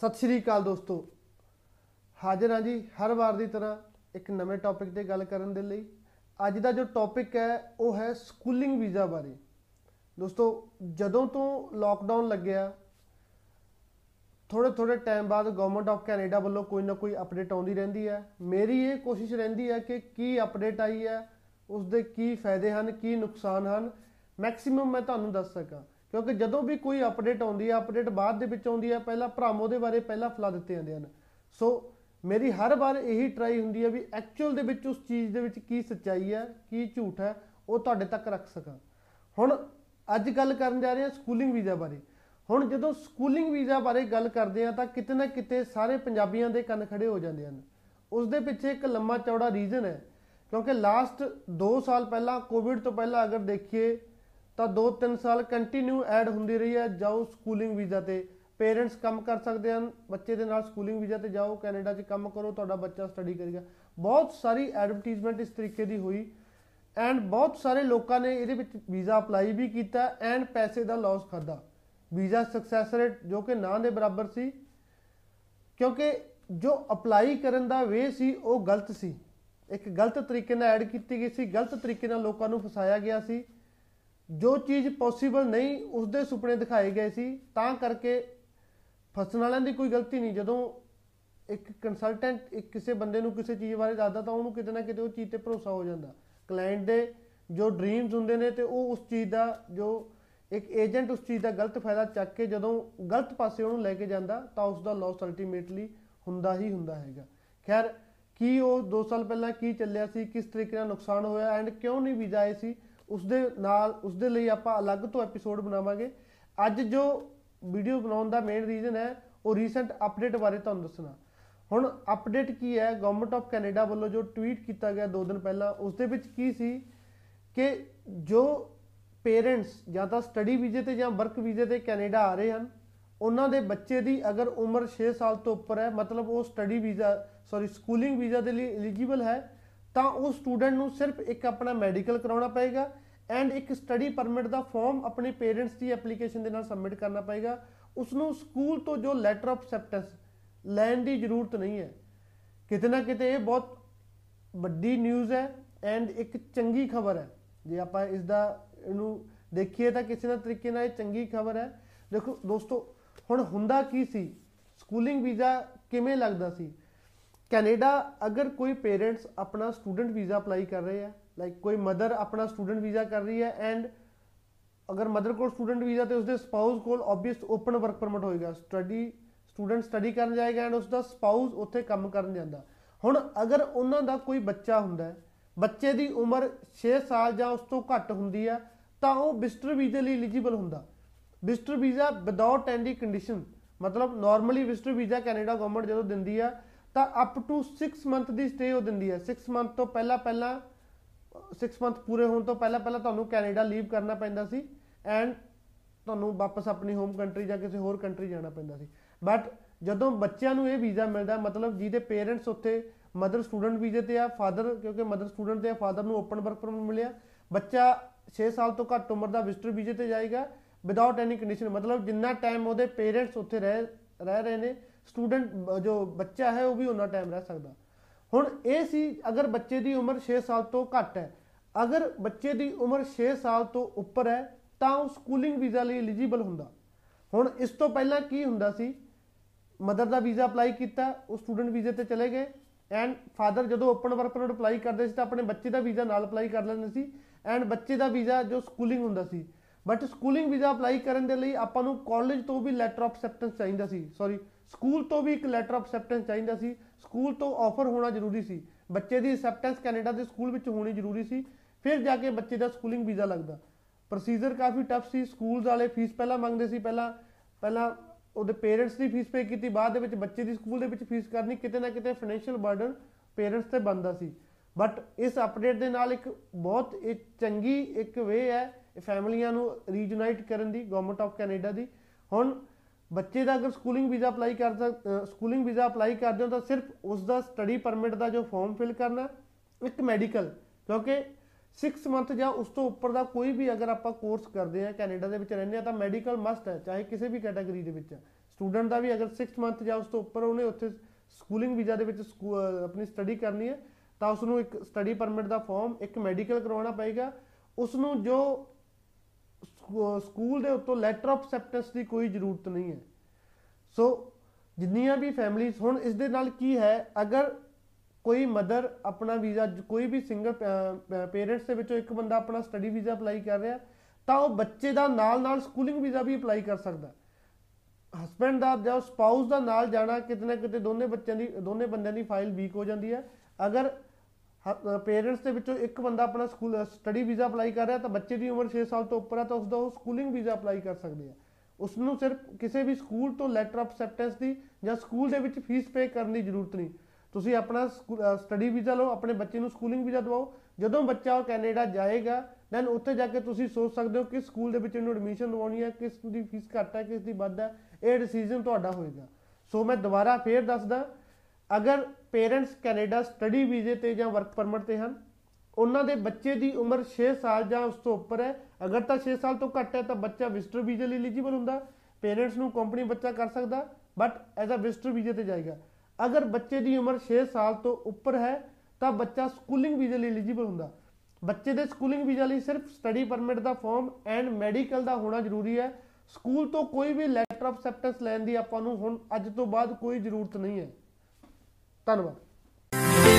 ਸਤਿ ਸ਼੍ਰੀ ਅਕਾਲ ਦੋਸਤੋ। ਹਾਜ਼ਰ ਹਾਂ ਜੀ ਹਰ ਵਾਰ ਦੀ ਤਰ੍ਹਾਂ ਇੱਕ ਨਵੇਂ ਟੌਪਿਕ ਤੇ ਗੱਲ ਕਰਨ ਦੇ ਲਈ। ਅੱਜ ਦਾ ਜੋ ਟੌਪਿਕ ਹੈ, ਉਹ ਹੈ ਸਕੂਲਿੰਗ ਵੀਜ਼ਾ ਬਾਰੇ। ਦੋਸਤੋ, ਜਦੋਂ ਤੋਂ ਲਾਕਡਾਊਨ ਲੱਗਿਆ ਥੋੜੇ ਥੋੜੇ ਟਾਈਮ ਬਾਅਦ ਗਵਰਨਮੈਂਟ ਆਫ ਕੈਨੇਡਾ ਵੱਲੋਂ ਕੋਈ ਨਾ ਕੋਈ ਅਪਡੇਟ ਆਉਂਦੀ ਰਹਿੰਦੀ ਹੈ। ਮੇਰੀ ਇਹ ਕੋਸ਼ਿਸ਼ ਰਹਿੰਦੀ ਹੈ ਕਿ ਕੀ ਅਪਡੇਟ ਆਈ ਹੈ ਉਸ ਦੇ ਕੀ ਫਾਇਦੇ ਹਨ, ਕੀ ਨੁਕਸਾਨ ਹਨ। ਮੈਕਸਿਮਮ ਮੈਂ ਤੁਹਾਨੂੰ ਦੱਸ ਸਕਾਂ। ਕਿਉਂਕਿ ਜਦੋਂ ਵੀ ਕੋਈ ਅਪਡੇਟ ਆਉਂਦੀ ਹੈ, ਅਪਡੇਟ ਬਾਅਦ ਦੇ ਵਿੱਚ ਆਉਂਦੀ ਹੈ, ਪਹਿਲਾਂ ਭਰਾਮੋ ਦੇ ਬਾਰੇ ਪਹਿਲਾਂ ਫਲਾ ਦਿੱਤੇ ਜਾਂਦੇ ਹਨ। ਸੋ ਮੇਰੀ ਹਰ ਵਾਰ ਇਹੀ ਟਰਾਈ ਹੁੰਦੀ ਹੈ ਵੀ ਐਕਚੁਅਲ ਦੇ ਵਿੱਚ ਉਸ ਚੀਜ਼ ਦੇ ਵਿੱਚ ਕੀ ਸੱਚਾਈ ਹੈ, ਕੀ ਝੂਠ ਹੈ, ਉਹ ਤੁਹਾਡੇ ਤੱਕ ਰੱਖ ਸਕਾਂ। ਹੁਣ ਅੱਜ ਗੱਲ ਕਰਨ ਜਾ ਰਹੇ ਹਾਂ ਸਕੂਲਿੰਗ ਵੀਜ਼ਾ ਬਾਰੇ। ਹੁਣ ਜਦੋਂ ਸਕੂਲਿੰਗ ਵੀਜ਼ਾ ਬਾਰੇ ਗੱਲ ਕਰਦੇ ਆ ਤਾਂ ਕਿਤੇ ਨਾ ਕਿਤੇ ਸਾਰੇ ਪੰਜਾਬੀਆਂ ਦੇ ਕੰਨ ਖੜੇ ਹੋ ਜਾਂਦੇ ਹਨ। ਉਸ ਦੇ ਪਿੱਛੇ ਇੱਕ ਲੰਮਾ ਚੌੜਾ ਰੀਜ਼ਨ ਹੈ। ਕਿਉਂਕਿ ਲਾਸਟ 2 ਸਾਲ ਪਹਿਲਾਂ ਕੋਵਿਡ ਤੋਂ ਪਹਿਲਾਂ ਅਗਰ ਦੇਖੀਏ ਤਾਂ 2-3 ਸਾਲ ਕੰਟੀਨਿਊ ਐਡ ਹੁੰਦੀ ਰਹੀ ਹੈ। ਜਾਓ ਸਕੂਲਿੰਗ ਵੀਜ਼ਾ ਤੇ। ਪੇਰੈਂਟਸ ਕੰਮ ਕਰ ਸਕਦੇ ਹਨ। ਬੱਚੇ ਦੇ ਨਾਲ ਸਕੂਲਿੰਗ ਵੀਜ਼ਾ ਤੇ ਜਾਓ। ਕੈਨੇਡਾ 'ਚ ਕੰਮ ਕਰੋ। ਤੁਹਾਡਾ ਬੱਚਾ ਸਟੱਡੀ ਕਰੇਗਾ। ਬਹੁਤ ਸਾਰੀ ਐਡਵਰਟਾਈਜ਼ਮੈਂਟ ਇਸ ਤਰੀਕੇ ਦੀ ਹੋਈ। ਐਂਡ ਬਹੁਤ ਸਾਰੇ ਲੋਕਾਂ ਨੇ ਇਹਦੇ ਵਿੱਚ ਵੀਜ਼ਾ ਅਪਲਾਈ ਵੀ ਕੀਤਾ ਐਂਡ ਪੈਸੇ ਦਾ ਲਾਸ ਖਾਦਾ ਵੀਜ਼ਾ ਸਕਸੈਸ ਰੇਟ ਜੋ ਕਿ ਨਾ ਦੇ ਬਰਾਬਰ ਸੀ, ਕਿਉਂਕਿ ਜੋ ਅਪਲਾਈ ਕਰਨ ਦਾ ਵੇ ਸੀ, ਉਹ ਗਲਤ ਸੀ। ਇੱਕ ਗਲਤ ਤਰੀਕੇ ਨਾਲ ਐਡ ਕੀਤੀ ਗਈ ਸੀ। ਗਲਤ ਤਰੀਕੇ ਨਾਲ ਲੋਕਾਂ ਨੂੰ ਫਸਾਇਆ ਗਿਆ ਸੀ। ਜੋ ਚੀਜ਼ ਪੋਸੀਬਲ ਨਹੀਂ ਉਸ ਦੇ ਸੁਪਨੇ ਦਿਖਾਏ ਗਏ ਸੀ, ਤਾਂ ਕਰਕੇ ਫਸਣ ਵਾਲਿਆਂ ਦੀ ਕੋਈ ਗਲਤੀ ਨਹੀਂ। ਜਦੋਂ ਇੱਕ ਕੰਸਲਟੈਂਟ ਇੱਕ ਕਿਸੇ ਬੰਦੇ ਨੂੰ ਕਿਸੇ ਚੀਜ਼ ਬਾਰੇ ਦੱਸਦਾ, ਤਾਂ ਉਹਨੂੰ ਕਿਤੇ ਨਾ ਕਿਤੇ ਉਹ ਚੀਜ਼ ਤੇ ਭਰੋਸਾ ਹੋ ਜਾਂਦਾ। ਕਲਾਇੰਟ ਦੇ ਜੋ ਡ੍ਰੀਮਸ ਹੁੰਦੇ ਨੇ ਤੇ ਉਹ ਉਸ ਚੀਜ਼ ਦਾ, ਜੋ ਇੱਕ ਏਜੰਟ ਉਸ ਚੀਜ਼ ਦਾ ਗਲਤ ਫਾਇਦਾ ਚੱਕ ਕੇ ਜਦੋਂ ਗਲਤ ਪਾਸੇ ਉਹਨੂੰ ਲੈ ਕੇ ਜਾਂਦਾ, ਤਾਂ ਉਸ ਦਾ ਲਾਸ ਅਲਟੀਮੇਟਲੀ ਹੁੰਦਾ ਹੀ ਹੁੰਦਾ ਹੈਗਾ। ਖੈਰ, ਕੀ ਉਹ 2 ਸਾਲ ਪਹਿਲਾਂ ਕੀ ਚੱਲਿਆ ਸੀ, ਕਿਸ ਤਰੀਕੇ ਨਾਲ ਨੁਕਸਾਨ ਹੋਇਆ ਐਂਡ ਕਿਉਂ ਨਹੀਂ ਵੀਜ਼ਾ ਆਏ ਸੀ ਉਸ ਦੇ ਨਾਲ ਉਸ ਦੇ ਲਈ ਆਪਾਂ ਅਲੱਗ ਤੋਂ ਐਪੀਸੋਡ ਬਣਾਵਾਂਗੇ। ਅੱਜ ਜੋ ਵੀਡੀਓ ਬਣਾਉਣ ਦਾ ਮੇਨ ਰੀਜ਼ਨ ਹੈ, ਉਹ ਰੀਸੈਂਟ ਅਪਡੇਟ ਬਾਰੇ ਤੁਹਾਨੂੰ ਦੱਸਣਾ। ਹੁਣ ਅਪਡੇਟ ਕੀ ਹੈ? ਗਵਰਨਮੈਂਟ ਆਫ ਕੈਨੇਡਾ ਵੱਲੋਂ ਜੋ ਟਵੀਟ ਕੀਤਾ ਗਿਆ 2 ਦਿਨ ਪਹਿਲਾਂ ਉਸ ਦੇ ਵਿੱਚ ਕੀ ਸੀ ਕਿ ਜੋ ਪੇਰੈਂਟਸ ਜਾਂ ਤਾਂ ਸਟੱਡੀ ਵੀਜ਼ੇ ਤੇ ਜਾਂ ਵਰਕ ਵੀਜ਼ੇ ਤੇ ਕੈਨੇਡਾ ਆ ਰਹੇ ਹਨ, ਉਹਨਾਂ ਦੇ ਬੱਚੇ ਦੀ ਅਗਰ ਉਮਰ 6 ਸਾਲ ਤੋਂ ਉੱਪਰ ਹੈ, ਮਤਲਬ ਉਹ study visa sorry schooling visa ਦੇ ਲਈ ਐਲੀਜੀਬਲ ਹੈ, ਤਾਂ ਉਹ ਸਟੂਡੈਂਟ ਨੂੰ ਸਿਰਫ ਇੱਕ ਆਪਣਾ ਮੈਡੀਕਲ ਕਰਾਉਣਾ ਪਏਗਾ ਐਂਡ ਇੱਕ ਸਟੱਡੀ ਪਰਮਿਟ ਦਾ ਫਾਰਮ ਆਪਣੇ ਪੇਰੈਂਟਸ ਦੀ ਐਪਲੀਕੇਸ਼ਨ ਦੇ ਨਾਲ ਸਬਮਿਟ ਕਰਨਾ ਪਏਗਾ। ਉਸ ਨੂੰ ਸਕੂਲ ਤੋਂ ਜੋ ਲੈਟਰ ਆਫ ਅਸੈਪਟੈਂਸ ਲੈਣ ਦੀ ਜ਼ਰੂਰਤ ਨਹੀਂ ਹੈ। ਕਿਤੇ ਨਾ ਕਿਤੇ ਇਹ ਬਹੁਤ ਵੱਡੀ ਨਿਊਜ਼ ਹੈ ਐਂਡ ਇੱਕ ਚੰਗੀ ਖਬਰ ਹੈ। ਜੇ ਆਪਾਂ ਇਸ ਦਾ ਇਹਨੂੰ ਦੇਖੀਏ ਤਾਂ ਕਿਸੇ ਨਾ ਤਰੀਕੇ ਨਾਲ ਇਹ ਚੰਗੀ ਖਬਰ ਹੈ। ਦੇਖੋ ਦੋਸਤੋ, ਹੁਣ ਹੁੰਦਾ ਕੀ ਸੀ? ਸਕੂਲਿੰਗ ਵੀਜ਼ਾ ਕਿਵੇਂ ਲੱਗਦਾ ਸੀ? ਕੈਨੇਡਾ ਅਗਰ ਕੋਈ ਪੇਰੈਂਟਸ ਆਪਣਾ ਸਟੂਡੈਂਟ ਵੀਜ਼ਾ ਅਪਲਾਈ ਕਰ ਰਹੇ ਆ ਲਾਈਕ ਕੋਈ ਮਦਰ ਆਪਣਾ ਸਟੂਡੈਂਟ ਵੀਜ਼ਾ ਕਰ ਰਹੀ ਹੈ ਐਂਡ ਅਗਰ ਮਦਰ ਕੋਲ ਸਟੂਡੈਂਟ ਵੀਜ਼ਾ ਤੇ ਉਸਦੇ ਸਪਾਊਸ ਕੋਲ ਆਬਵੀਅਸ ਓਪਨ ਵਰਕ ਪਰਮਿਟ ਹੋਏਗਾ ਸਟੱਡੀ ਸਟੂਡੈਂਟ ਸਟੱਡੀ ਕਰਨ ਜਾਏਗਾ ਐਂਡ ਉਸਦਾ ਸਪਾਊਸ ਉੱਥੇ ਕੰਮ ਕਰਨ ਜਾਂਦਾ ਹੁਣ ਅਗਰ ਉਹਨਾਂ ਦਾ ਕੋਈ ਬੱਚਾ ਹੁੰਦਾ ਹੈ ਬੱਚੇ ਦੀ ਉਮਰ 6 ਸਾਲ ਜਾਂ ਉਸ ਤੋਂ ਘੱਟ ਹੁੰਦੀ ਆ ਤਾਂ ਉਹ ਵਿਜ਼ਟਰ ਵੀਜ਼ੇ ਲਈ ਐਲੀਜੀਬਲ ਹੁੰਦਾ visitor visa without any condition ਮਤਲਬ normally visitor visa Canada government ਜਦੋਂ ਦਿੰਦੀ ਆ, ਤਾਂ ਅਪ ਟੂ 6 ਮੰਥ ਦੀ ਸਟੇ ਉਹ ਦਿੰਦੀ ਹੈ 6 ਮੰਥ ਤੋਂ ਪਹਿਲਾਂ ਪਹਿਲਾਂ 6 ਮੰਥ ਪੂਰੇ ਹੋਣ ਤੋਂ ਪਹਿਲਾਂ ਪਹਿਲਾਂ ਤੁਹਾਨੂੰ ਕੈਨੇਡਾ ਲੀਵ ਕਰਨਾ ਪੈਂਦਾ ਸੀ ਐਂਡ ਤੁਹਾਨੂੰ ਵਾਪਸ ਆਪਣੀ ਹੋਮ ਕੰਟਰੀ ਜਾਂ ਕਿਸੇ ਹੋਰ ਕੰਟਰੀ ਜਾਣਾ ਪੈਂਦਾ ਸੀ। ਬਟ ਜਦੋਂ ਬੱਚਿਆਂ ਨੂੰ ਇਹ ਵੀਜ਼ਾ ਮਿਲਦਾ, ਮਤਲਬ ਜਿਹਦੇ ਪੇਰੈਂਟਸ ਉੱਥੇ ਮਦਰ ਸਟੂਡੈਂਟ ਵੀਜ਼ੇ ਤੇ ਆ ਫਾਦਰ ਕਿਉਂਕਿ ਮਦਰ ਸਟੂਡੈਂਟ ਤੇ ਆ ਫਾਦਰ ਨੂੰ ਓਪਨ ਵਰਕ ਪਰਮਿਟ ਮਿਲਿਆ। ਬੱਚਾ 6 ਸਾਲ ਤੋਂ ਘੱਟ ਉਮਰ ਦਾ ਵਿਜ਼ਟਰ ਵੀਜ਼ੇ ਤੇ ਜਾਏਗਾ ਵਿਦਆਊਟ ਐਨੀ ਕੰਡੀਸ਼ਨ ਮਤਲਬ ਜਿੰਨਾ ਟਾਈਮ ਉਹਦੇ ਪੇਰੈਂਟਸ ਉੱਥੇ ਰਹਿ ਰਹਿ ਰਹੇ ਨੇ ਸਟੂਡੈਂਟ ਜੋ ਬੱਚਾ ਹੈ ਉਹ ਵੀ ਉਹਨਾਂ ਟਾਈਮ ਰਹਿ ਸਕਦਾ। ਹੁਣ ਇਹ ਸੀ ਅਗਰ ਬੱਚੇ ਦੀ ਉਮਰ 6 ਸਾਲ ਤੋਂ ਘੱਟ ਹੈ। ਅਗਰ ਬੱਚੇ ਦੀ ਉਮਰ 6 ਸਾਲ ਤੋਂ ਉੱਪਰ ਹੈ, ਤਾਂ ਉਹ ਸਕੂਲਿੰਗ ਵੀਜ਼ਾ ਲਈ ਐਲੀਜੀਬਲ ਹੁੰਦਾ। ਹੁਣ ਇਸ ਤੋਂ ਪਹਿਲਾਂ ਕੀ ਹੁੰਦਾ ਸੀ? ਮਦਰ ਦਾ ਵੀਜ਼ਾ ਅਪਲਾਈ ਕੀਤਾ, ਉਹ ਸਟੂਡੈਂਟ ਵੀਜ਼ੇ ਤੇ ਚਲੇ ਗਏ ਐਂਡ ਫਾਦਰ ਜਦੋਂ ਓਪਨ ਵਰਕ ਪਰਮਿਟ ਅਪਲਾਈ ਕਰਦੇ ਸੀ ਤਾਂ ਆਪਣੇ ਬੱਚੇ ਦਾ ਵੀਜ਼ਾ ਨਾਲ ਅਪਲਾਈ ਕਰ ਲੈਂਦੇ ਸੀ ਐਂਡ ਬੱਚੇ ਦਾ ਵੀਜ਼ਾ ਜੋ ਸਕੂਲਿੰਗ ਹੁੰਦਾ ਸੀ। ਬਟ ਸਕੂਲਿੰਗ ਵੀਜ਼ਾ ਅਪਲਾਈ ਕਰਨ ਦੇ ਲਈ ਆਪਾਂ ਨੂੰ ਕਾਲਜ ਤੋਂ ਵੀ ਲੈਟਰ ਆਫ ਅਸੈਪਟੈਂਸ ਚਾਹੀਦਾ ਸੀ। ਸੌਰੀ ਸਕੂਲ ਤੋਂ ਵੀ ਇੱਕ ਲੈਟਰ ਆਫ ਅਸੈਪਟੈਂਸ ਚਾਹੀਦਾ ਸੀ। ਸਕੂਲ ਤੋਂ ਆਫਰ ਹੋਣਾ ਜ਼ਰੂਰੀ ਸੀ। ਬੱਚੇ ਦੀ ਅਸੈਪਟੈਂਸ ਕੈਨੇਡਾ ਦੇ ਸਕੂਲ ਵਿੱਚ ਹੋਣੀ ਜ਼ਰੂਰੀ ਸੀ। ਫਿਰ ਜਾ ਕੇ ਬੱਚੇ ਦਾ ਸਕੂਲਿੰਗ ਵੀਜ਼ਾ ਲੱਗਦਾ। ਪ੍ਰੋਸੀਜਰ ਕਾਫੀ ਟਫ ਸੀ। ਸਕੂਲਸ ਵਾਲੇ ਫੀਸ ਪਹਿਲਾਂ ਮੰਗਦੇ ਸੀ। ਪਹਿਲਾਂ ਪਹਿਲਾਂ ਉਹਦੇ ਪੇਰੈਂਟਸ ਦੀ ਫੀਸ ਪੇ ਕੀਤੀ। ਬਾਅਦ ਦੇ ਵਿੱਚ ਬੱਚੇ ਦੀ ਸਕੂਲ ਦੇ ਵਿੱਚ ਫੀਸ ਕਰਨੀ ਕਿਤੇ ਨਾ ਕਿਤੇ ਫਾਈਨੈਂਸ਼ੀਅਲ ਬਰਡਨ ਪੇਰੈਂਟਸ ਤੇ ਬਣਦਾ ਸੀ। ਬਟ ਇਸ ਅਪਡੇਟ ਦੇ ਨਾਲ ਇੱਕ ਬਹੁਤ ਇੱਕ ਚੰਗੀ ਇੱਕ ਵੇ ਹੈ ਫੈਮਲੀਆਂ ਨੂੰ ਰੀਜੂਨਾਈਟ ਕਰਨ ਦੀ ਗਵਰਨਮੈਂਟ ਆਫ ਕੈਨੇਡਾ ਦੀ। ਹੁਣ ਬੱਚੇ ਦਾ ਅਗਰ ਸਕੂਲਿੰਗ ਵੀਜ਼ਾ ਅਪਲਾਈ ਕਰਦਾ ਸਕੂਲਿੰਗ ਵੀਜ਼ਾ ਅਪਲਾਈ ਕਰਦੇ ਹੋ ਤਾਂ ਸਿਰਫ ਉਸ ਦਾ ਸਟੱਡੀ ਪਰਮਿਟ ਦਾ ਜੋ ਫਾਰਮ ਫਿਲ ਕਰਨਾ, ਇੱਕ ਮੈਡੀਕਲ ਕਿਉਂਕਿ 6 ਮੰਥ ਜਾਂ ਉਸ ਤੋਂ ਉੱਪਰ ਦਾ ਕੋਈ ਵੀ ਅਗਰ ਆਪਾਂ ਕੋਰਸ ਕਰਦੇ ਆ ਕੈਨੇਡਾ ਦੇ ਵਿੱਚ ਰਹਿੰਦੇ ਆ ਤਾਂ ਮੈਡੀਕਲ ਮਸਟ ਹੈ, ਚਾਹੇ ਕਿਸੇ ਵੀ ਕੈਟਾਗਰੀ ਦੇ ਵਿੱਚ। ਸਟੂਡੈਂਟ ਦਾ ਵੀ ਅਗਰ 6 ਮੰਥ ਜਾਂ ਉਸ ਤੋਂ ਉੱਪਰ ਉਹਨੇ ਉੱਥੇ ਸਕੂਲਿੰਗ ਵੀਜ਼ਾ ਦੇ ਵਿੱਚ ਸਕੂ- ਅਹ ਆਪਣੀ ਸਟੱਡੀ ਕਰਨੀ ਹੈ, ਤਾਂ ਉਸ ਨੂੰ ਇੱਕ ਸਟੱਡੀ ਪਰਮਿਟ ਦਾ ਫਾਰਮ ਇੱਕ ਮੈਡੀਕਲ ਕਰਵਾਉਣਾ ਪਏਗਾ। ਉਸ ਨੂੰ ਜੋ ਸਕੂ- ਸਕੂਲ ਦੇ ਉੱਤੋਂ ਲੈਟਰ ਆਫ ਅਸੈਪਟੈਂਸ ਦੀ ਕੋਈ ਜ਼ਰੂਰਤ ਨਹੀਂ ਹੈ। ਸੋ ਜਿੰਨੀਆਂ ਵੀ ਫੈਮਲੀਆਂ ਹੁਣ ਇਸ ਦੇ ਨਾਲ ਕੀ ਹੈ, ਅਗਰ ਕੋਈ ਮਦਰ ਆਪਣਾ ਵੀਜ਼ਾ ਕੋਈ ਵੀ ਸਿੰਗਲ ਪੇਰੈਂਟਸ ਦੇ ਵਿੱਚੋਂ ਇੱਕ ਬੰਦਾ ਆਪਣਾ ਸਟੱਡੀ ਵੀਜ਼ਾ ਅਪਲਾਈ ਕਰ ਰਿਹਾ, ਤਾਂ ਉਹ ਬੱਚੇ ਦਾ ਨਾਲ ਨਾਲ ਸਕੂਲਿੰਗ ਵੀਜ਼ਾ ਵੀ ਅਪਲਾਈ ਕਰ ਸਕਦਾ। ਹਸਬੰਡ ਦਾ ਜਾਂ ਸਪਾਊਸ ਦਾ ਨਾਲ ਜਾਣਾ ਕਿਤੇ ਨਾ ਕਿਤੇ ਦੋਨੇ ਬੱਚਿਆਂ ਦੀ ਦੋਨੇ ਬੰਦਿਆਂ ਦੀ ਫਾਈਲ ਵੀਕ ਹੋ ਜਾਂਦੀ ਹੈ। ਅਗਰ ਪੇਰੈਂਟਸ ਦੇ ਵਿੱਚੋਂ ਇੱਕ ਬੰਦਾ ਆਪਣਾ ਸਕੂਲ ਸਟੱਡੀ ਵੀਜ਼ਾ ਅਪਲਾਈ ਕਰ ਰਿਹਾ, ਤਾਂ ਬੱਚੇ ਦੀ ਉਮਰ 6 ਸਾਲ ਤੋਂ ਉੱਪਰ ਹੈ ਤਾਂ ਉਸ ਦਾ ਉਹ ਸਕੂਲਿੰਗ ਵੀਜ਼ਾ ਅਪਲਾਈ ਕਰ ਸਕਦੇ ਆ। ਉਸ ਨੂੰ ਸਿਰਫ ਕਿਸੇ ਵੀ ਸਕੂਲ ਤੋਂ ਲੈਟਰ ਆਫ ਅਸੈਪਟੈਂਸ ਦੀ ਜਾਂ ਸਕੂਲ ਦੇ ਵਿੱਚ ਫੀਸ ਪੇ ਕਰਨ ਦੀ ਜ਼ਰੂਰਤ ਨਹੀਂ। ਤੁਸੀਂ ਆਪਣਾ ਸਟੱਡੀ ਵੀਜ਼ਾ ਲਓ, ਆਪਣੇ ਬੱਚੇ ਨੂੰ ਸਕੂਲਿੰਗ ਵੀਜ਼ਾ ਦਿਵਾਓ। ਜਦੋਂ ਬੱਚਾ ਉਹ ਕੈਨੇਡਾ ਜਾਏਗਾ ਦੈਨ ਉੱਥੇ ਜਾ ਕੇ ਤੁਸੀਂ ਸੋਚ ਸਕਦੇ ਹੋ ਕਿ ਸਕੂਲ ਦੇ ਵਿੱਚ ਇਹਨੂੰ ਐਡਮਿਸ਼ਨ ਦਿਵਾਉਣੀ ਹੈ, ਕਿਸ ਦੀ ਫੀਸ ਘੱਟ ਹੈ, ਕਿਸ ਦੀ ਵੱਧ ਹੈ, ਇਹ ਡਿਸੀਜਨ ਤੁਹਾਡਾ ਹੋਏਗਾ। ਸੋ ਮੈਂ ਦੁਬਾਰਾ ਫੇਰ ਦੱਸਦਾ, ਅਗਰ ਪੇਰੈਂਟਸ ਕੈਨੇਡਾ ਸਟੱਡੀ ਵੀਜ਼ੇ ਤੇ ਜਾਂ ਵਰਕ ਪਰਮਿਟ ਤੇ ਹਨ। ਉਹਨਾਂ ਦੇ ਬੱਚੇ ਦੀ ਉਮਰ 6 ਸਾਲ ਜਾਂ ਉਸ ਤੋਂ ਉੱਪਰ ਹੈ। ਅਗਰ ਤਾਂ 6 ਸਾਲ ਤੋਂ ਘੱਟ ਹੈ ਤਾਂ ਬੱਚਾ ਵਿਜ਼ਟਰ ਵੀਜ਼ੇ ਲਈ ਐਲੀਜੀਬਲ ਹੁੰਦਾ। ਪੇਰੈਂਟਸ ਨੂੰ ਕੰਪਨੀ ਬੱਚਾ ਕਰ ਸਕਦਾ ਬਟ ਐਜ਼ ਅ ਵਿਜ਼ਟਰ ਵੀਜ਼ੇ ਤੇ ਜਾਏਗਾ। ਅਗਰ ਬੱਚੇ ਦੀ ਉਮਰ 6 ਸਾਲ ਤੋਂ ਉੱਪਰ ਹੈ, ਤਾਂ ਬੱਚਾ ਸਕੂਲਿੰਗ ਵੀਜ਼ੇ ਲਈ ਐਲੀਜੀਬਲ ਹੁੰਦਾ। ਬੱਚੇ ਦੇ ਸਕੂਲਿੰਗ ਵੀਜ਼ਾ ਲਈ ਸਿਰਫ ਸਟੱਡੀ ਪਰਮਿਟ ਦਾ ਫਾਰਮ ਐਂਡ ਮੈਡੀਕਲ ਦਾ ਹੋਣਾ ਜ਼ਰੂਰੀ ਹੈ। ਸਕੂਲ ਤੋਂ ਕੋਈ ਵੀ ਲੈਟਰ ਆਫ ਅਸੈਪਟੈਂਸ ਲੈਣ ਦੀ ਆਪਾਂ ਨੂੰ ਹੁਣ ਅੱਜ ਤੋਂ ਬਾਅਦ ਕੋਈ ਜ਼ਰੂਰਤ ਨਹੀਂ ਹੈ। ਧੰਨਵਾਦ।